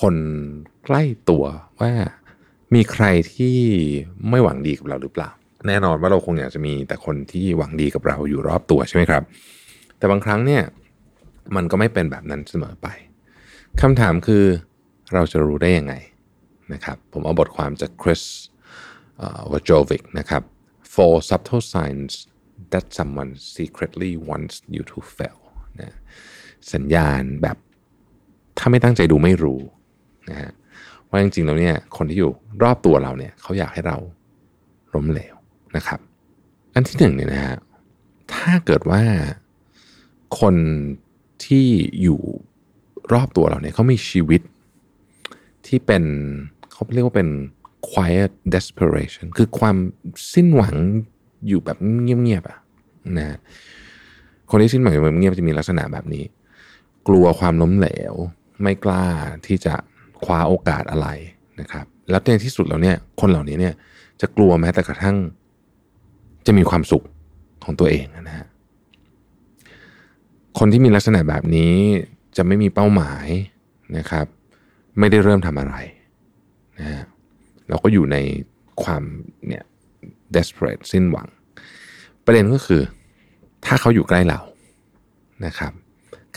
คนใกล้ตัวว่ามีใครที่ไม่หวังดีกับเราหรือเปล่า แน่นอนว่าเราคงอยากจะมีแต่คนที่หวังดีกับเราอยู่รอบตัวใช่ไหมครับ แต่บางครั้งเนี่ยมันก็ไม่เป็นแบบนั้นเสมอไปคำถามคือเราจะรู้ได้ยังไงนะครับผมเอาบทความจากคริสวจวิกนะครับ four subtle signs that someone secretly wants you to fail นะสัญญาณแบบถ้าไม่ตั้งใจดูไม่รู้ นะฮะว่าจริงๆแล้วเนี่ยคนที่อยู่รอบตัวเราเนี่ยเขาอยากให้เราล้มเหลวนะครับ อันที่หนึ่งเนี่ยนะฮะถ้าเกิดว่าคนที่อยู่รอบตัวเราเนี่ยเขามีชีวิตที่เป็นเขาเรียกว่าเป็น quiet desperation คือความสิ้นหวังอยู่แบบเงียบๆอะนะ คนที่สิ้นหวังอยู่แบบเงียบจะมีลักษณะแบบนี้ กลัวความล้มเหลว ไม่กล้าที่จะ คว้าโอกาสอะไรนะครับ แล้วในที่สุดแล้วเนี่ยคนเหล่านี้เนี่ยจะกลัวแม้แต่กระทั่ง จะมีความสุขของตัวเองนะฮะคนที่มีลักษณะแบบนี้จะไม่มีเป้าหมายนะครับ ไม่ได้เริ่มทำอะไรนะฮะเราก็อยู่ในความเนี่ย desperate สิ้นหวัง ประเด็นก็คือ ถ้าเขาอยู่ใกล้เรานะครับ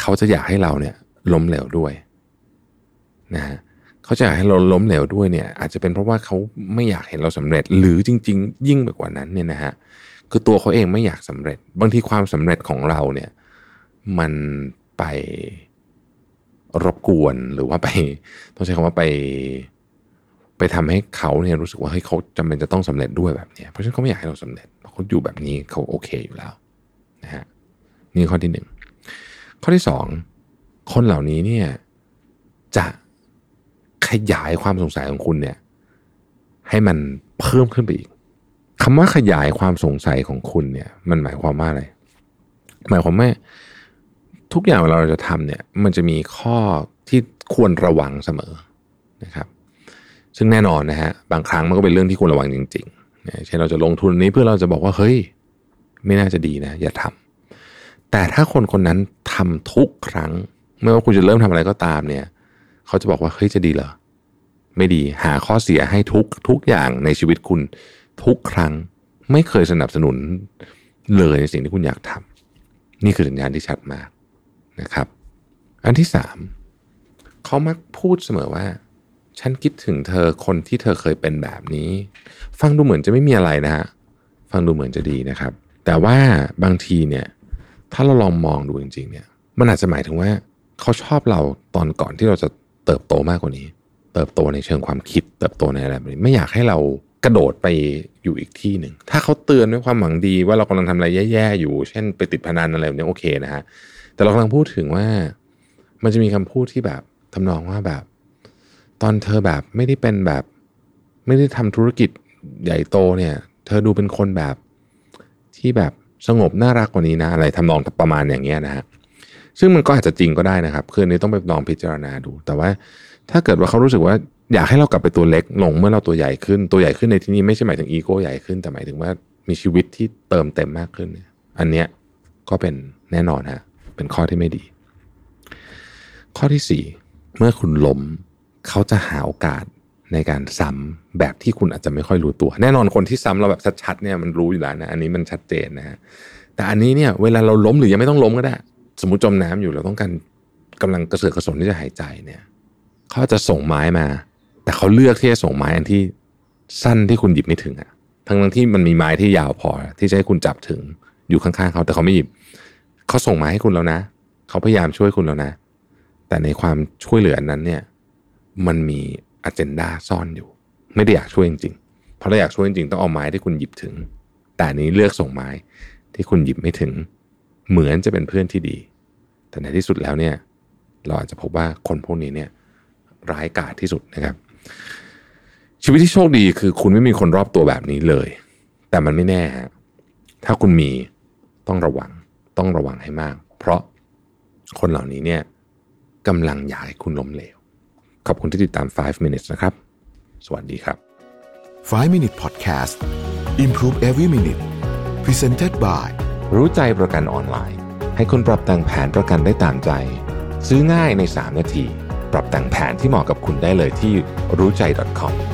เขาจะอยากให้เราเนี่ยล้มเหลวด้วยนะฮะ เขาจะอยากให้เราล้มเหลวด้วยเนี่ยอาจจะเป็นเพราะว่าเขาไม่อยากเห็นเราสำเร็จ หรือจริง ๆ ยิ่งไปกว่านั้นเนี่ยนะฮะคือตัวเขาเองไม่อยากสำเร็จ บางทีความสำเร็จของเราเนี่ยมันไปรบกวนหรือว่าไป ต้องใช้คำว่าไป ไปทำให้เขาเนี่ยรู้สึกว่าเฮ้ยเขาจำเป็นจะต้องสำเร็จด้วยแบบเนี้ยเพราะฉะนั้นเขาไม่อยากให้เราสำเร็จเขาอยู่แบบนี้เขาโอเคอยู่แล้วนะฮะนี่ข้อที่หนึ่งข้อที่สองคนเหล่านี้เนี่ยจะ ขยายความสงสัยของคุณเนี่ย ให้มันเพิ่มขึ้นไปอีกคำว่าขยายความสงสัยของคุณเนี่ย มันหมายความว่าอะไร หมายความว่าทุกอย่างเวลาเราจะทำเนี่ย มันจะมีข้อที่ควรระวังเสมอนะครับ ซึ่งแน่นอนนะฮะบางครั้งมันก็เป็นเรื่องที่ควรระวังจริงๆเช่นเราจะลงทุนนี้เพื่อเราจะบอกว่าเฮ้ย ไม่น่าจะดีนะ อย่าทำแต่ถ้าคนคนนั้นทำทุกครั้ง ไม่ว่าคุณจะเริ่มทำอะไรก็ตามเนี่ย เขาจะบอกว่าเฮ้ยจะดีเหรอ ไม่ดีหาข้อเสียให้ทุกทุกอย่างในชีวิตคุณทุกครั้งไม่เคยสนับสนุนเลยในสิ่งที่คุณอยากทำนี่คือสัญญาณที่ชัดมากนะครับ อันที่สามเขามักพูดเสมอว่า ฉันคิดถึงเธอคนที่เธอเคยเป็นแบบนี้ ฟังดูเหมือนจะไม่มีอะไรนะฮะฟังดูเหมือนจะดีนะครับ แต่ว่าบางทีเนี่ย ถ้าเราลองมองดูจริง ๆ เนี่ย มันอาจจะหมายถึงว่า เขาชอบเราตอนก่อนที่เราจะเติบโตมากกว่านี้ เติบโตในเชิงความคิด เติบโตในอะไรแบบนี้ไม่อยากให้เรากระโดดไปอยู่อีกที่หนึ่ง ถ้าเขาเตือนด้วยความหวังดีว่าเรากำลังทำอะไรแย่ๆอยู่ เช่น ไปติดพนันอะไรแบบนี้โอเคนะฮะ แต่เรากำลังพูดถึงว่า มันจะมีคำพูดที่แบบทำนองว่าแบบ ตอนเธอแบบไม่ได้เป็นแบบ ไม่ได้ทำธุรกิจใหญ่โตเนี่ย เธอดูเป็นคนแบบที่แบบสงบน่ารักกว่านี้นะ อะไรทำนองประมาณอย่างเงี้ยนะฮะซึ่งมันก็อาจจะจริงก็ได้นะครับ คืออันนี้ต้องไปลองพิจารณาดู แต่ว่า ถ้าเกิดว่าเขารู้สึกว่าอยากให้เรากลับไปตัวเล็กลงเมื่อเราตัวใหญ่ขึ้นตัวใหญ่ขึ้นในที่นี้ไม่ใช่หมายถึงอีโก้ใหญ่ขึ้น แต่หมายถึงว่ามีชีวิตที่เติมเต็มมากขึ้นเนี่ยอันเนี้ยก็เป็นแน่นอนฮะเป็นข้อที่ไม่ดี ข้อที่สี่เมื่อคุณล้มเขาจะหาโอกาสในการซ้ำแบบที่คุณอาจจะไม่ค่อยรู้ตัว แน่นอนคนที่ซ้ำเราแบบชัดๆเนี่ยมันรู้อยู่แล้วนะอันนี้มันชัดเจนนะฮะแต่อันนี้เนี่ยเวลาเราล้มหรือยังไม่ต้องล้มก็ได้ สมมติจมน้ำอยู่เราต้องการกำลังกระเสือกกระสนที่จะหายใจเนี่ย เขาจะส่งไม้มา แต่เขาเลือกที่จะส่งไม้อันที่สั้นที่คุณหยิบไม่ถึงอะทั้งทั้งที่มันมีไม้ที่ยาวพอ ที่จะให้คุณจับถึงอยู่ข้างๆเขาแต่เขาไม่หยิบเขาส่งมาให้คุณแล้วนะเขาพยายามช่วยคุณแล้วนะ แต่ในความช่วยเหลือนั้นเนี่ย มันมีอ g e n d a ซ่อนอยู่ ไม่ได้อยากช่วยจริงๆเพราะเราอยากช่วยจริงๆต้องเอาไม้ที่คุณหยิบถึง แต่นี้เลือกส่งไม้ที่คุณหยิบไม่ถึง เหมือนจะเป็นเพื่อนที่ดี แต่ในที่สุดแล้วเนี่ย เราอาจจะพบว่าคนพวกนี้เนี่ย ร้ายกาจที่สุดนะครับ ชีวิตที่โชคดีคือคุณไม่มีคนรอบตัวแบบนี้เลย แต่มันไม่แน่ฮะถ้าคุณมีต้องระวังต้องระวังให้มาก เพราะคนเหล่านี้เนี่ยกำลังอยากให้คุณล้มเหลว ขอบคุณที่ติดตาม 5 minutes นะครับ สวัสดีครับ 5 Minute Podcast Improve Every Minute Presented by รู้ใจประกันออนไลน์ ให้คุณปรับแต่งแผนประกันได้ตามใจ ซื้อง่ายใน 3 นาที ปรับแต่งแผนที่เหมาะกับคุณได้เลยที่รู้ใจ .com